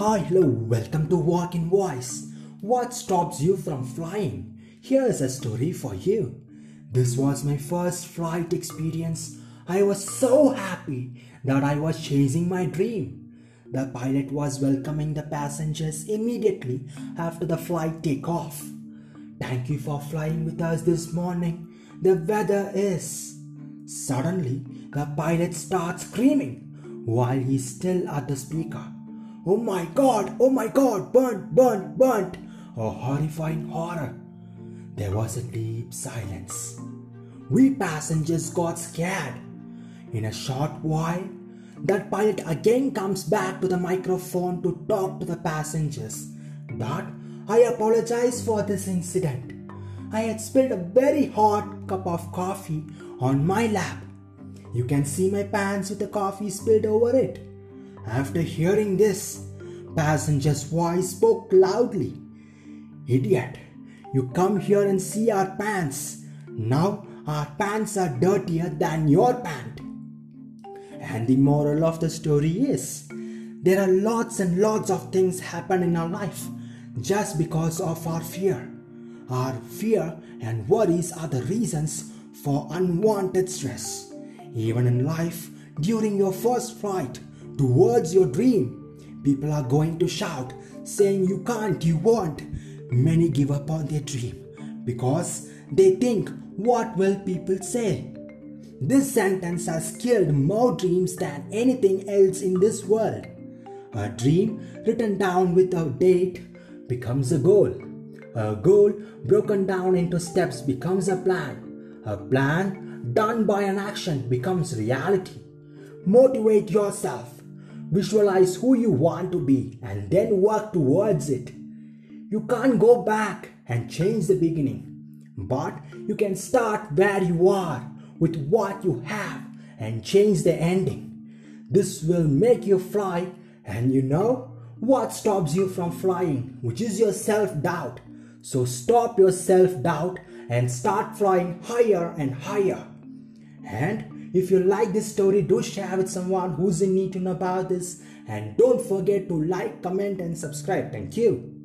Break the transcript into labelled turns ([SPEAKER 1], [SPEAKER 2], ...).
[SPEAKER 1] Hi, hello, welcome to Walk in Voice. What stops you from flying? Here's a story for you. This was my first flight experience. I was so happy that I was chasing my dream. The pilot was welcoming the passengers immediately after the flight takeoff. Thank you for flying with us this morning. The weather is. Suddenly, the pilot starts screaming while he's still at the speaker. Oh my god, oh my god, burnt, burnt, burnt. A horrifying horror. There was a deep silence. We passengers got scared. In a short while, that pilot again comes back to the microphone to talk to the passengers. That I apologize for this incident. I had spilled a very hot cup of coffee on my lap. You can see my pants with the coffee spilled over it. After hearing this, passenger's voice spoke loudly. Idiot, you come here and see our pants. Now our pants are dirtier than your pant. And the moral of the story is there are lots and lots of things happen in our life just because of our fear. Our fear and worries are the reasons for unwanted stress. Even in life, during your first flight, towards your dream. People are going to shout, saying you can't, you won't. Many give up on their dream because they think, what will people say? This sentence has killed more dreams than anything else in this world. A dream written down without date becomes a goal. A goal broken down into steps becomes a plan. A plan done by an action becomes reality. Motivate yourself Visualize who you want to be and then work towards it. You can't go back and change the beginning, but you can start where you are with what you have and change the ending. This will make you fly, and you know what stops you from flying, which is your self doubt. So stop your self doubt and start flying higher and higher. And if you like this story, do share with someone who's in need to know about this. And don't forget to like, comment, and subscribe. Thank you.